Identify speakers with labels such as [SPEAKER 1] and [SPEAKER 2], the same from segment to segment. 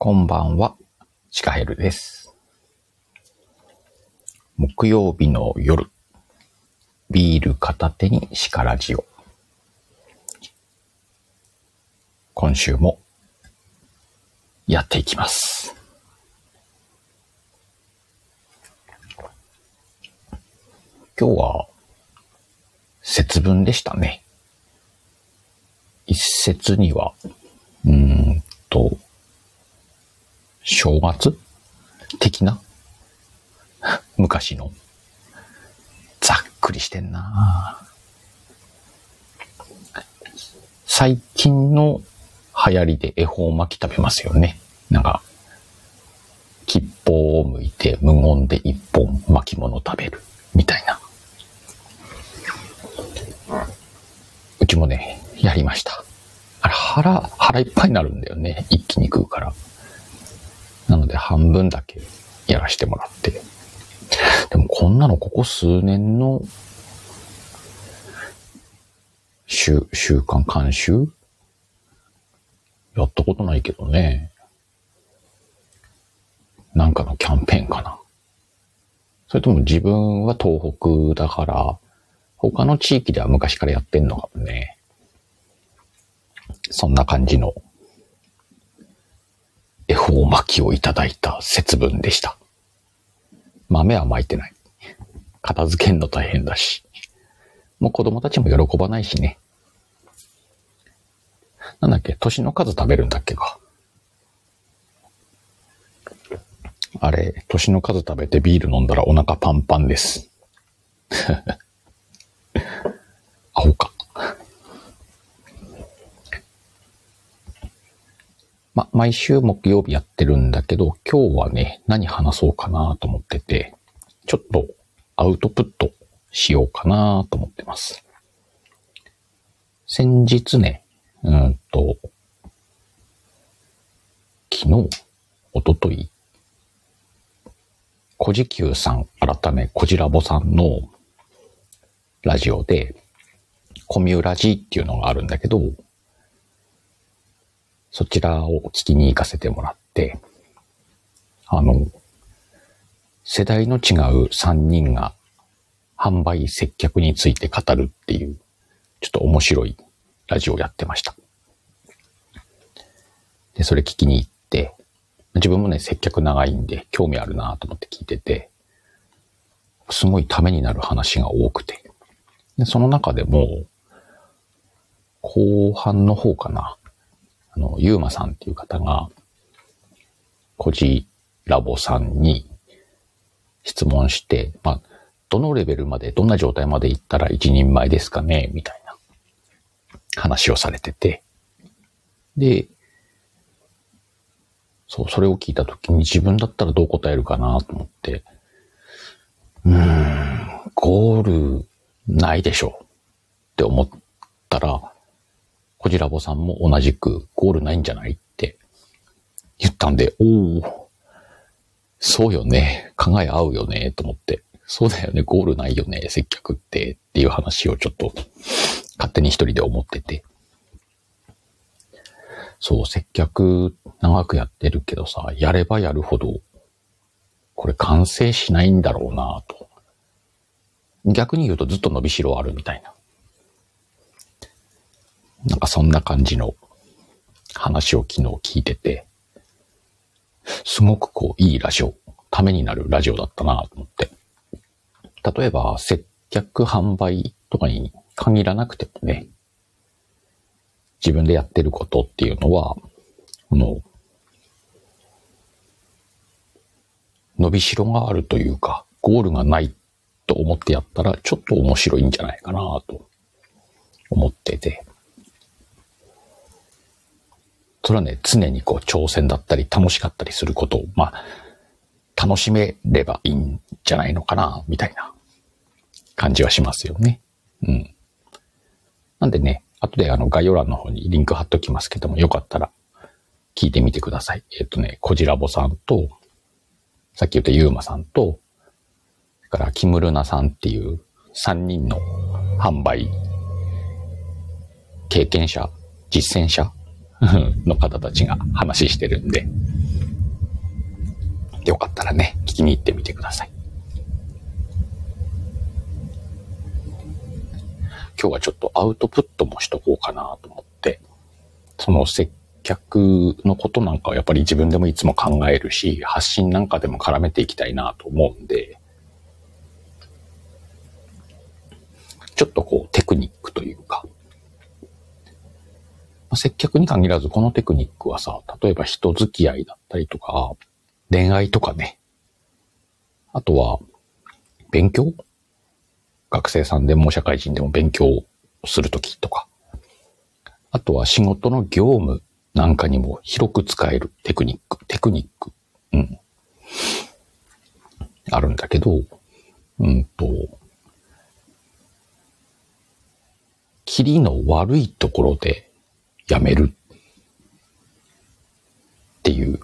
[SPEAKER 1] こんばんは、シカヘルです。木曜日の夜、ビール片手にシカラジオ。今週もやっていきます。今日は節分でしたね。一節には、うん、正月？的な？昔の。ざっくりしてんな最近の流行りで恵方巻き食べますよね。なんか、吉報を向いて無言で一本巻物食べる。みたいな。うちもね、やりました。あれ腹、腹いっぱいになるんだよね。一気に食うから。なので半分だけやらせてもらって。でもこんなのここ数年の週、週間監修やったことないけどね。なんかのキャンペーンかな。それとも自分は東北だから、他の地域では昔からやってんのかもね。そんな感じの恵方巻きをいただいた節分でした。豆は巻いてない。片付けんの大変だし。もう子供たちも喜ばないしね。なんだっけ？年の数食べるんだっけか？あれ、年の数食べてビール飲んだらお腹パンパンです。アホか。ま、毎週木曜日やってるんだけど、今日はね、何話そうかなと思ってて、ちょっとアウトプットしようかなと思ってます。先日ね、うんと、昨日、おととい、小じきゅうさん、改め、こじらぼさんのラジオで、コミュラジっていうのがあるんだけど、そちらを聞きに行かせてもらって、あの、世代の違う3人が販売接客について語るっていう、ちょっと面白いラジオをやってました。で、それ聞きに行って、自分もね、接客長いんで興味あるなと思って聞いてて、すごいためになる話が多くて。で、その中でも、後半の方かな。あの、ゆうまさんっていう方が、コジラボさんに質問して、まあ、どのレベルまで、どんな状態まで行ったら一人前ですかねみたいな話をされてて。で、そう、それを聞いたときに自分だったらどう答えるかなと思って、うーん、ゴールないでしょって思ったら、こじらぼさんも同じくゴールないんじゃないって言ったんで、おお、そうよね。考え合うよね。と思って。そうだよね。ゴールないよね。接客って。っていう話をちょっと勝手に一人で思ってて。そう、接客長くやってるけどさ、やればやるほど、これ完成しないんだろうなと。逆に言うとずっと伸びしろあるみたいな。なんかそんな感じの話を昨日聞いてて、すごくこういいラジオ、ためになるラジオだったなと思って。例えば接客販売とかに限らなくてもね、自分でやってることっていうのは、この、伸びしろがあるというか、ゴールがないと思ってやったら、ちょっと面白いんじゃないかなと思ってて。それはね、常にこう挑戦だったり楽しかったりすることを、まあ、楽しめればいいんじゃないのかな、みたいな感じはしますよね。うん。なんでね、後であの概要欄の方にリンク貼っときますけども、よかったら聞いてみてください。えっ、とね、こじらぼさんと、さっき言ったゆうまさんと、それからキムルナさんっていう3人の販売経験者、実践者 の方たちが話してるんで、よかったらね、聞きに行ってみてください。今日はちょっとアウトプットもしとこうかなと思って、その接客のことなんかはやっぱり自分でもいつも考えるし、発信なんかでも絡めていきたいなと思うんで、ちょっとこうテクニックというか、まあ、接客に限らずこのテクニックはさ、例えば人付き合いだったりとか、恋愛とかね、あとは勉強？学生さんでも社会人でも勉強するときとか、あとは仕事の業務なんかにも広く使えるテクニック、テクニック、うん、あるんだけど、うんと、キリの悪いところでやめるっていう、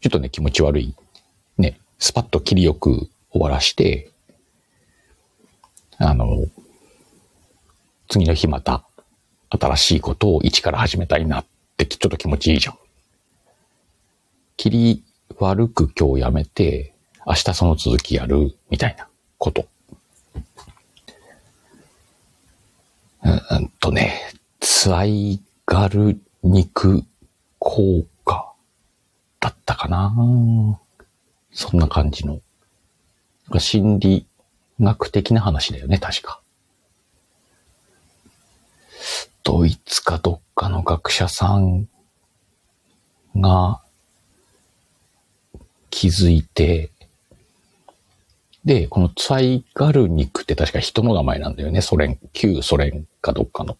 [SPEAKER 1] ちょっとね、気持ち悪い。ね、スパッと切りよく終わらして、あの、次の日また新しいことを一から始めたいなってちょっと気持ちいいじゃん。切り悪く今日やめて、明日その続きやるみたいなこと。うんとね、ツアイガル肉効果だったかなそんな感じの。心理学的な話だよね、確か。ドイツかどっかの学者さんが気づいて、で、このツァイガルニクって確か人の名前なんだよね。ソ連、旧ソ連かどっかの。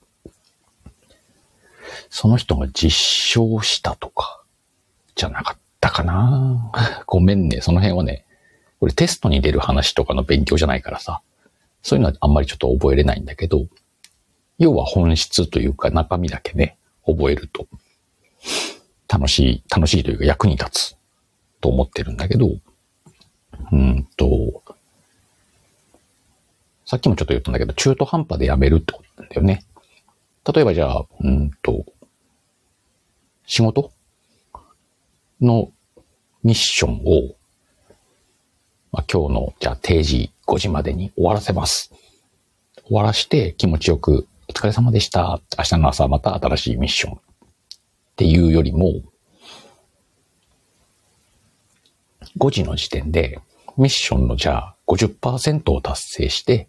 [SPEAKER 1] その人が実証したとか、じゃなかったかな ごめんね。その辺はね、これテストに出る話とかの勉強じゃないからさ、そういうのはあんまりちょっと覚えれないんだけど、要は本質というか中身だけね、覚えると、楽しい、楽しいというか役に立つと思ってるんだけど、うんと、さっきもちょっと言ったんだけど、中途半端でやめるってことなんだよね。例えばじゃあ、うんと、仕事？のミッションを、まあ、今日の、じゃあ定時5時までに終わらせます。終わらして気持ちよく、お疲れ様でした。明日の朝また新しいミッション。っていうよりも、5時の時点でミッションのじゃあ50%を達成して、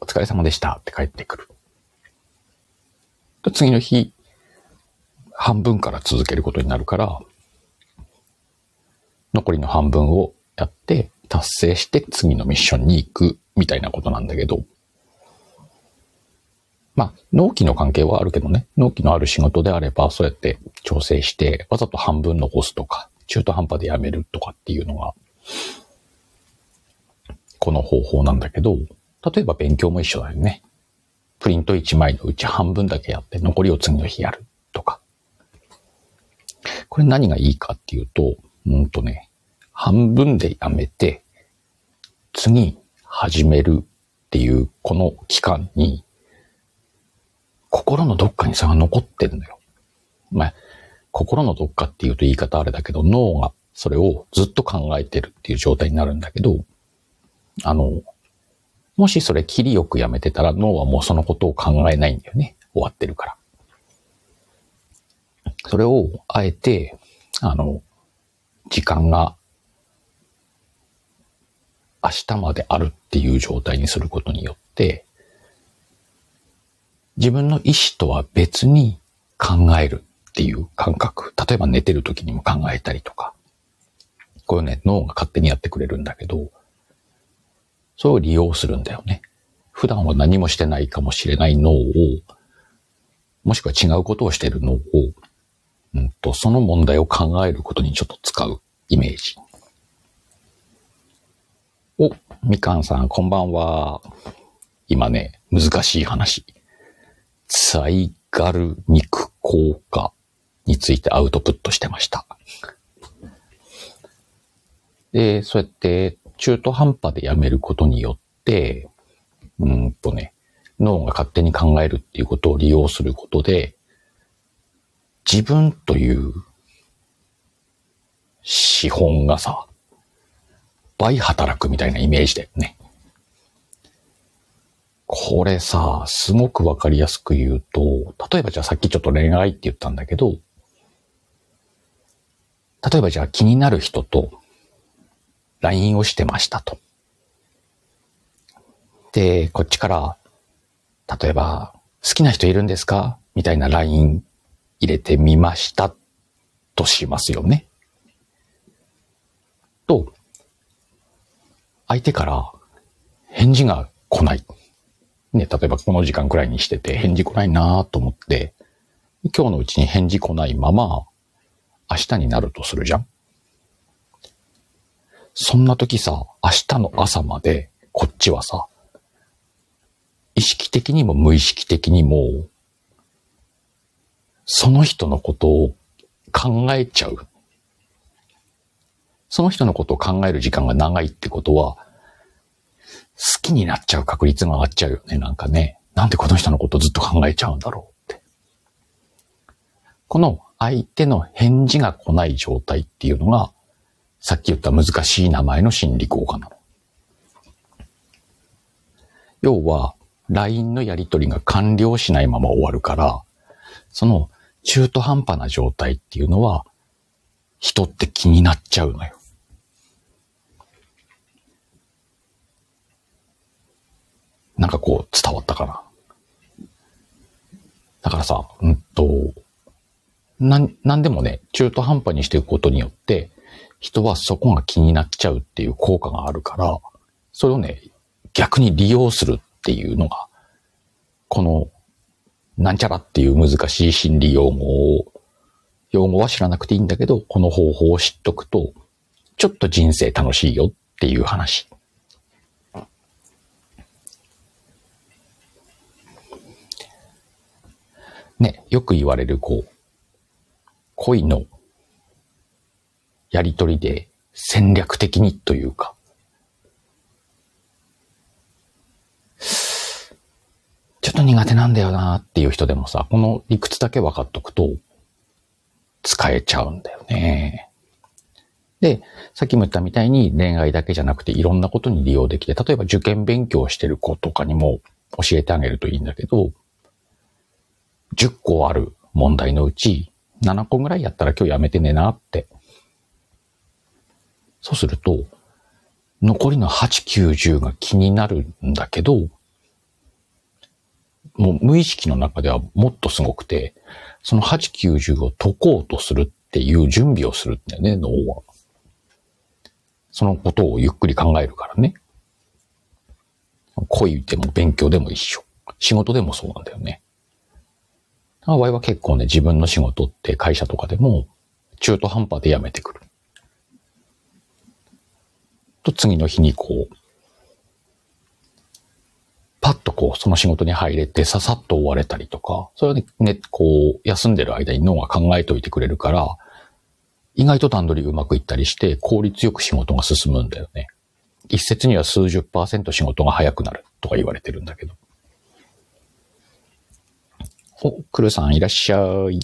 [SPEAKER 1] お疲れ様でしたって帰ってくる。次の日、半分から続けることになるから、残りの半分をやって達成して次のミッションに行くみたいなことなんだけど、まあ、納期の関係はあるけどね、納期のある仕事であれば、そうやって調整して、わざと半分残すとか、中途半端でやめるとかっていうのが、この方法なんだけど、例えば勉強も一緒だよね。プリント1枚のうち半分だけやって残りを次の日やるとか。これ何がいいかっていうと、うんとね、半分でやめて、次始めるっていうこの期間に、心のどっかに差が残ってるのよ。まあ、心のどっかっていうと言い方あれだけど、脳がそれをずっと考えてるっていう状態になるんだけど、あの、もしそれ切りよくやめてたら脳はもうそのことを考えないんだよね。終わってるから。それをあえて、あの、時間が明日まであるっていう状態にすることによって、自分の意思とは別に考えるっていう感覚。例えば寝てる時にも考えたりとか。こういうね、脳が勝手にやってくれるんだけど、それを利用するんだよね。普段は何もしてないかもしれない脳を、もしくは違うことをしてる脳を、うんと、その問題を考えることにちょっと使うイメージ。お、みかんさん、こんばんは。今ね、難しい話。サイガル肉効果についてアウトプットしてました。で、そうやって中途半端でやめることによって、うんとね、脳が勝手に考えるっていうことを利用することで、自分という資本がさ、倍働くみたいなイメージだよね。これさ、すごくわかりやすく言うと、例えばじゃあさっきちょっと恋愛って言ったんだけど、例えばじゃあ気になる人と LINE をしてましたと。で、こっちから、例えば、好きな人いるんですか？みたいな LINE 入れてみましたとしますよね。と、相手から返事が来ない。ね、例えばこの時間くらいにしてて返事来ないなと思って、今日のうちに返事来ないまま明日になるとするじゃんそんな時さ、明日の朝までこっちはさ、意識的にも無意識的にも、その人のことを考えちゃう。その人のことを考える時間が長いってことは、好きになっちゃう確率が上がっちゃうよね、なんかね。なんでこの人のことずっと考えちゃうんだろうって。この相手の返事が来ない状態っていうのが、さっき言った難しい名前の心理効果なの。要は、LINE のやり取りが完了しないまま終わるから、その中途半端な状態っていうのは、人って気になっちゃうのよ。なんかこう伝わったかな？だからさ、うんと、なん、なんでもね、中途半端にしていくことによって、人はそこが気になっちゃうっていう効果があるから、それをね、逆に利用するっていうのが、この、なんちゃらっていう難しい心理用語を、用語は知らなくていいんだけど、この方法を知っとくと、ちょっと人生楽しいよっていう話。ね、よく言われる、こう、恋のやりとりで戦略的にというか、ちょっと苦手なんだよなっていう人でもさ、この理屈だけ分かっとくと、使えちゃうんだよね。で、さっきも言ったみたいに恋愛だけじゃなくていろんなことに利用できて、例えば受験勉強してる子とかにも教えてあげるといいんだけど、10個ある問題のうち、7個ぐらいやったら今日やめてねなって。そうすると、残りの8、9、10が気になるんだけど、もう無意識の中ではもっとすごくて、その8、9、10を解こうとするっていう準備をするんだよね、脳は。そのことをゆっくり考えるからね。恋でも勉強でも一緒。仕事でもそうなんだよね。場合は結構ね、自分の仕事って会社とかでも中途半端で辞めてくる。と次の日にこう、パッとこう、その仕事に入れてささっと終われたりとか、それはね、こう、休んでる間に脳が考えておいてくれるから、意外と段取りうまくいったりして効率よく仕事が進むんだよね。一説には数十パーセント仕事が早くなるとか言われてるんだけど。お、クルさんいらっしゃい。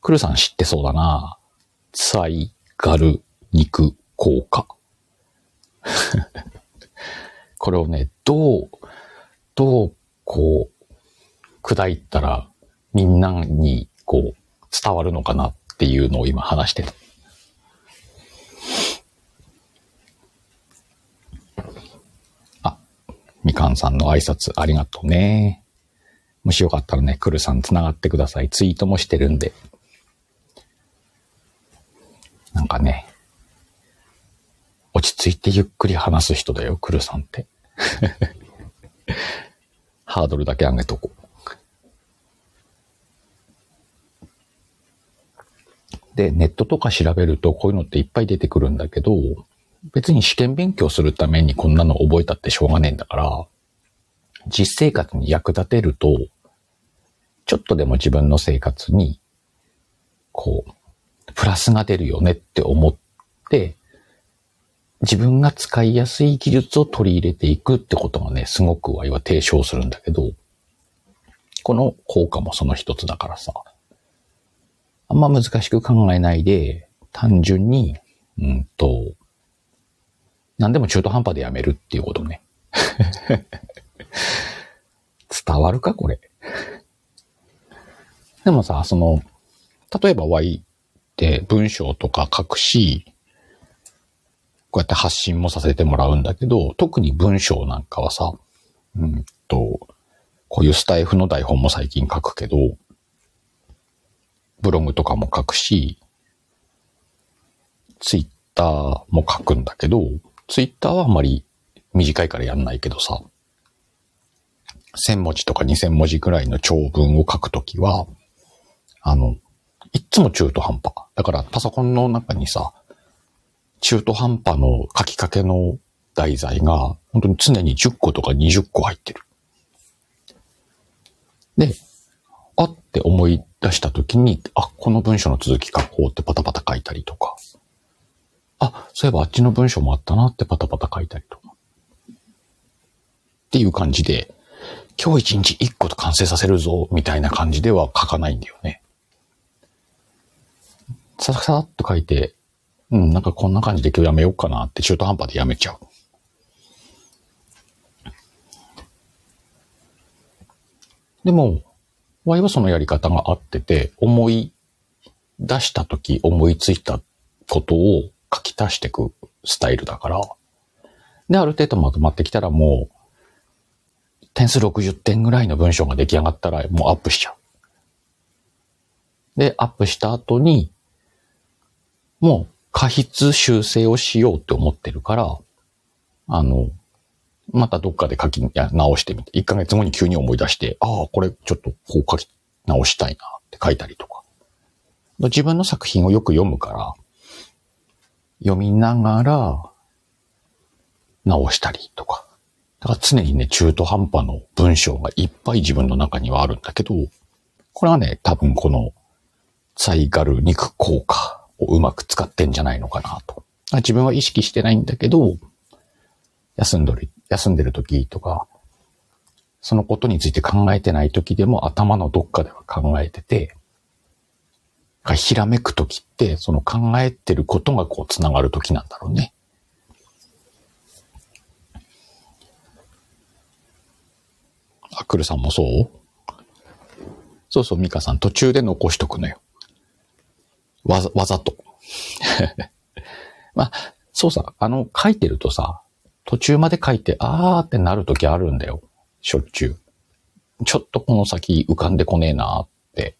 [SPEAKER 1] クルさん知ってそうだな。サイガル肉効果。これをね、どう、どう、こう、砕いたらみんなにこう伝わるのかなっていうのを今話してた。あ、みかんさんの挨拶ありがとうね。もしよかったらね、くるさん繋がってください。ツイートもしてるんで。なんかね、落ち着いてゆっくり話す人だよ、くるさんって。ハードルだけ上げとこう。で、ネットとか調べるとこういうのっていっぱい出てくるんだけど、別に試験勉強するためにこんなの覚えたってしょうがねえんだから、実生活に役立てると、ちょっとでも自分の生活に、こう、プラスが出るよねって思って、自分が使いやすい技術を取り入れていくってことがね、すごくワイは提唱するんだけど、この効果もその一つだからさ、あんま難しく考えないで、単純に、うんと、何でも中途半端でやめるっていうことね。伝わるかこれ。でもさ、その、例えば Y って文章とか書くし、こうやって発信もさせてもらうんだけど、特に文章なんかはさ、うんと、こういうスタイフの台本も最近書くけど、ブログとかも書くし、ツイッターも書くんだけど、ツイッターはあまり短いからやんないけどさ、1000文字とか2000文字くらいの長文を書くときは、あの、いつも中途半端。だからパソコンの中にさ、中途半端の書きかけの題材が、本当に常に10個とか20個入ってる。で、あって思い出した時に、あ、この文章の続き書こうってパタパタ書いたりとか、あ、そういえばあっちの文章もあったなってパタパタ書いたりとか。っていう感じで、今日一日一個と完成させるぞ、みたいな感じでは書かないんだよね。さささっと書いて、うん、なんかこんな感じで今日やめようかなって中途半端でやめちゃう。でも、Y はそのやり方があってて、思い出したとき思いついたことを書き足していくスタイルだから、で、ある程度まとまってきたらもう、点数60点ぐらいの文章が出来上がったらもうアップしちゃう。で、アップした後に、もう過筆修正をしようって思ってるから、あの、またどっかで書き直してみて、1ヶ月後に急に思い出して、ああ、これちょっとこう書き直したいなって書いたりとか。自分の作品をよく読むから、読みながら直したりとか。だから常にね、中途半端の文章がいっぱい自分の中にはあるんだけど、これはね、多分このサイガル肉効果をうまく使ってんじゃないのかなと。自分は意識してないんだけど、休んどる、休んでる時とか、そのことについて考えてない時でも頭のどっかでは考えてて、ひらめく時って、その考えてることがこう繋がる時なんだろうね。アクルさんもそう？そうそう、ミカさん途中で残しとくのよ。わざ、わざと。まあ、そうさ、あの、書いてるとさ、途中まで書いて、あーってなるときあるんだよ。しょっちゅう。ちょっとこの先浮かんでこねえなーって。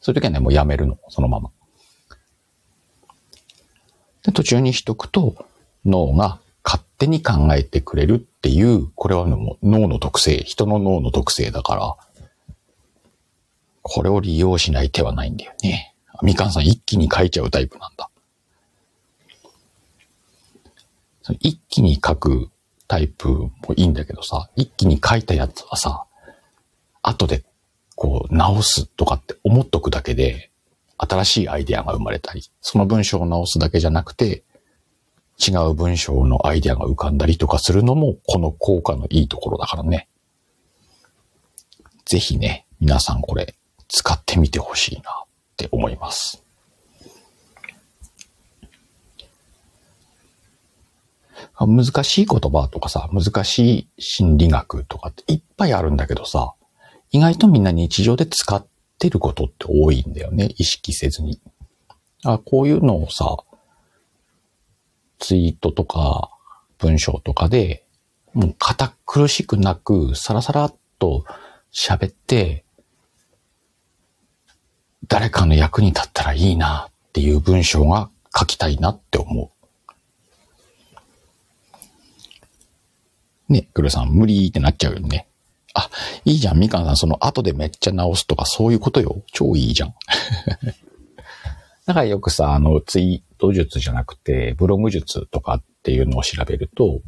[SPEAKER 1] そういう時はね、もうやめるの。そのまま。で、途中にしとくと、脳が勝手に考えてくれるっていう、これはもう脳の特性、人の脳の特性だから、これを利用しない手はないんだよね。みかんさん一気に書いちゃうタイプなんだ。一気に書くタイプもいいんだけどさ、一気に書いたやつはさ、後でこう直すとかって思っとくだけで、新しいアイデアが生まれたり、その文章を直すだけじゃなくて、違う文章のアイデアが浮かんだりとかするのも、この効果のいいところだからね。ぜひね、皆さんこれ使ってみてほしいなって思います。難しい言葉とかさ、難しい心理学とかっていっぱいあるんだけどさ、意外とみんな日常で使ってることって多いんだよね。意識せずに。あこういうのをさ、ツイートとか文章とかで、もう堅苦しくなく、さらさらっと喋って、誰かの役に立ったらいいなっていう文章が書きたいなって思う。ね、黒さん、無理ってなっちゃうよね。あ、いいじゃん、みかんさん、その後でめっちゃ直すとかそういうことよ。超いいじゃん。だからよくさ、あの、ツイート術じゃなくて、ブログ術とかっていうのを調べると、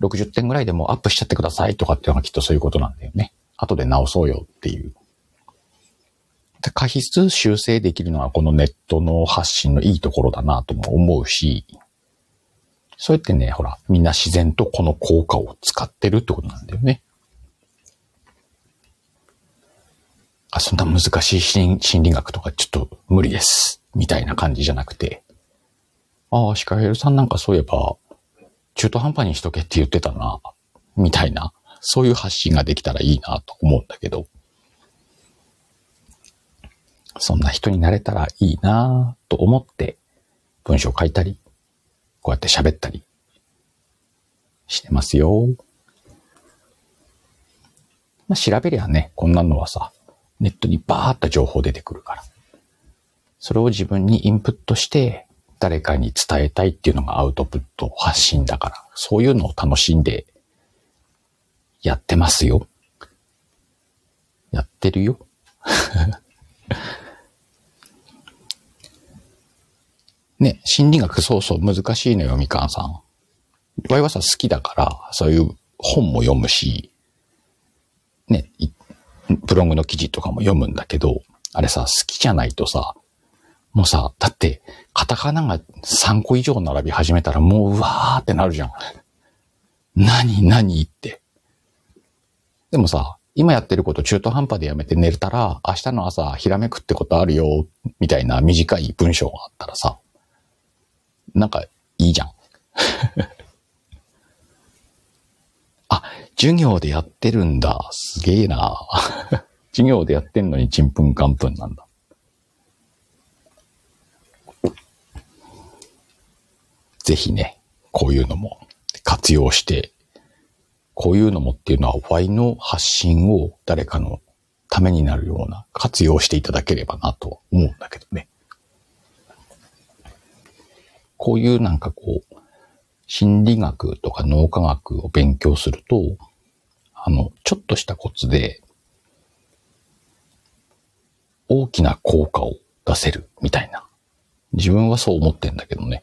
[SPEAKER 1] 60点ぐらいでもアップしちゃってくださいとかっていうのがきっとそういうことなんだよね。後で直そうよっていう。過失修正できるのはこのネットの発信のいいところだなとも思うし、そうやってね、ほら、みんな自然とこの効果を使ってるってことなんだよね。あ、そんな難しい心心理学とかちょっと無理です。みたいな感じじゃなくて、ああ、シカヘルさんなんかそういえば、中途半端にしとけって言ってたな、みたいな、そういう発信ができたらいいなと思うんだけど、そんな人になれたらいいなと思って文章を書いたり、こうやって喋ったりしてますよ。まあ、調べりゃね、こんなのはさ、ネットにバーっと情報出てくるから。それを自分にインプットして、誰かに伝えたいっていうのがアウトプット発信だから、そういうのを楽しんでやってますよ。やってるよ。ね、心理学そうそう難しいのよ、みかんさん。わいはさ、好きだから、そういう本も読むし、ね、ブログの記事とかも読むんだけど、あれさ、好きじゃないとさ、もうさ、だって、カタカナが3個以上並び始めたらもううわーってなるじゃん。何何って。でもさ、今やってること中途半端でやめて寝れたら、明日の朝ひらめくってことあるよ、みたいな短い文章があったらさ、なんかいいじゃん。あ、授業でやってるんだ。すげえな。授業でやってんのにちんぷんかんぷんなんだ。ぜひね、こういうのも活用して、こういうのもっていうのは Y の発信を誰かのためになるような活用していただければなと思うんだけどね。こういうなんかこう、心理学とか脳科学を勉強すると、あの、ちょっとしたコツで、大きな効果を出せるみたいな。自分はそう思ってんだけどね。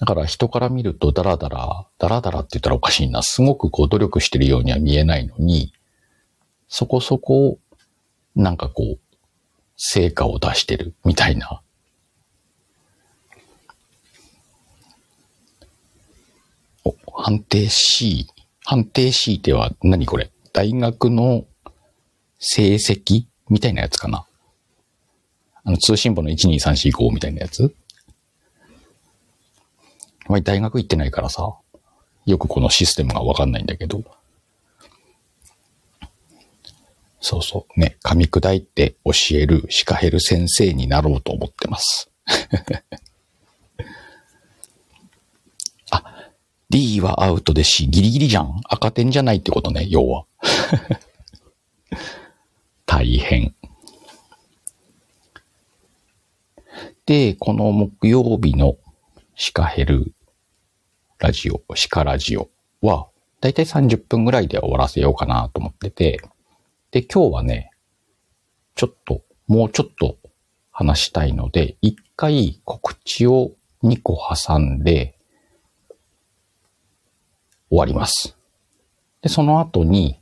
[SPEAKER 1] だから人から見るとダラダラ、ダラダラって言ったらおかしいな。すごくこう努力してるようには見えないのに、そこそこ、なんかこう、成果を出してるみたいな。お、判定 C。判定 C っては何これ？大学の成績みたいなやつかな？あの、通信簿の12345みたいなやつ？お前大学行ってないからさ、よくこのシステムがわかんないんだけど。そうそう。ね、噛み砕いて教えるシカヘル先生になろうと思ってます。D はアウトで C、ギリギリじゃん。赤点じゃないってことね、要は。大変。で、この木曜日のシカヘルラジオ、シカラジオは、だいたい30分ぐらいで終わらせようかなと思ってて、で、今日はね、ちょっと、もうちょっと話したいので、一回告知を2個挟んで終わります。で、その後に、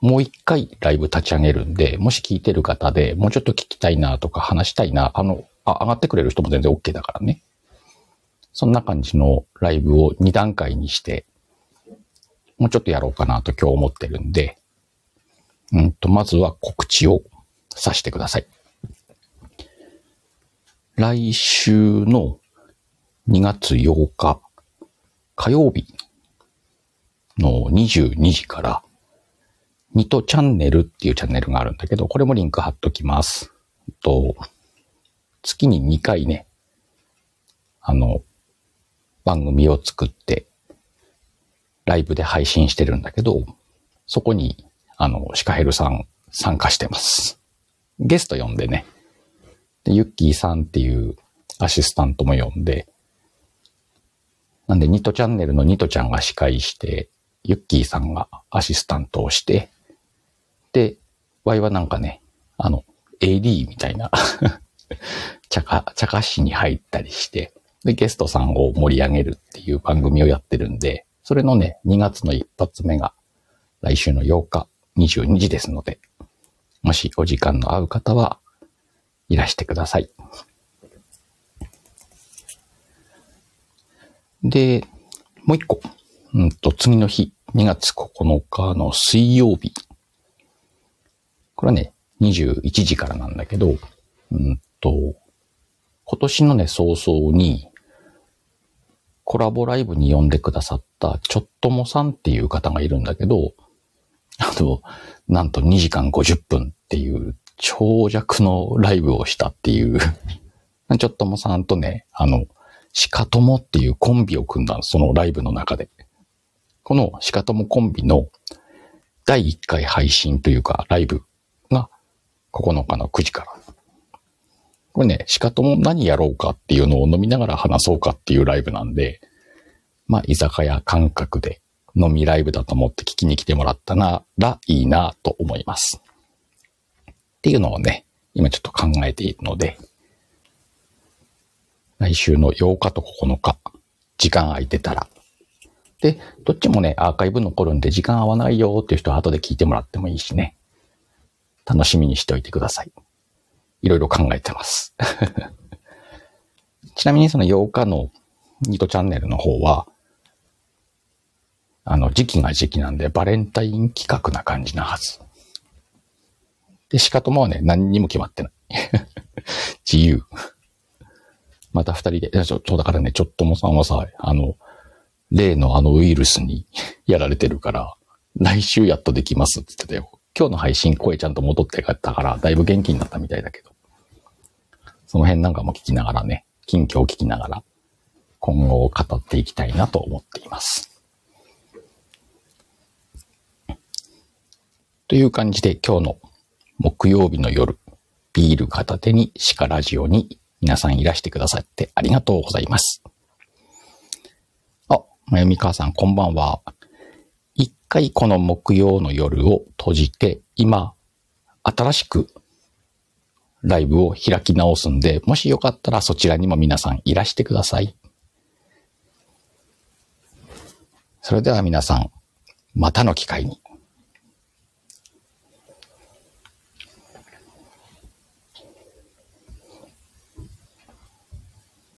[SPEAKER 1] もう一回ライブ立ち上げるんで、もし聞いてる方でもうちょっと聞きたいなとか話したいな、あの、あ上がってくれる人も全然 OK だからね。そんな感じのライブを2段階にして、もうちょっとやろうかなと今日思ってるんで、うんと、まずは告知をさせてください。来週の2月8日火曜日の22時から、ニトチャンネルっていうチャンネルがあるんだけど、これもリンク貼っときます。と、月に2回ね、あの、番組を作って、ライブで配信してるんだけど、そこに、あの、シカヘルさん参加してます。ゲスト呼んでね。で、ユッキーさんっていうアシスタントも呼んで、なんで、ニトチャンネルのニトちゃんが司会して、ユッキーさんがアシスタントをして、で、ワイはなんかね、あの、AD みたいな、茶化、茶化しに入ったりして、で、ゲストさんを盛り上げるっていう番組をやってるんで、それのね、2月の一発目が来週の8日22時ですので、もしお時間の合う方はいらしてください。で、もう一個。うんと、次の日、2月9日の水曜日。これはね、21時からなんだけど、うんと、今年のね、早々に、コラボライブに呼んでくださったちょっともさんっていう方がいるんだけど、あと、なんと2時間50分っていう長尺のライブをしたっていう ちょっともさんとね、あの、シカトモっていうコンビを組んだそのライブの中で。このシカトモコンビの第1回配信というかライブが9日の9時から。これね、シカトモ何やろうかっていうのを飲みながら話そうかっていうライブなんで、まあ居酒屋感覚で飲みライブだと思って聞きに来てもらったならいいなと思います。っていうのをね、今ちょっと考えているので、来週の8日と9日、時間空いてたら。で、どっちもね、アーカイブ残るんで時間合わないよっていう人は後で聞いてもらってもいいしね。楽しみにしておいてください。いろいろ考えてます。ちなみにその8日のニトチャンネルの方は、あの、時期が時期なんでバレンタイン企画な感じなはず。で、しかともはね、何にも決まってない。自由。また二人で、そう、だからね、ちょっともさんはさ、あの、例のあのウイルスにやられてるから、来週やっとできますって言ってたよ。今日の配信声ちゃんと戻って帰ったから、だいぶ元気になったみたいだけど。その辺なんかも聞きながらね、近況を聞きながら、今後を語っていきたいなと思っています。という感じで今日の木曜日の夜、ビール片手に鹿ラジオに皆さんいらしてくださってありがとうございます。まゆみかさんこんばんは。一回この木曜の夜を閉じて、今、新しくライブを開き直すんで、もしよかったらそちらにも皆さんいらしてください。それでは皆さん、またの機会に。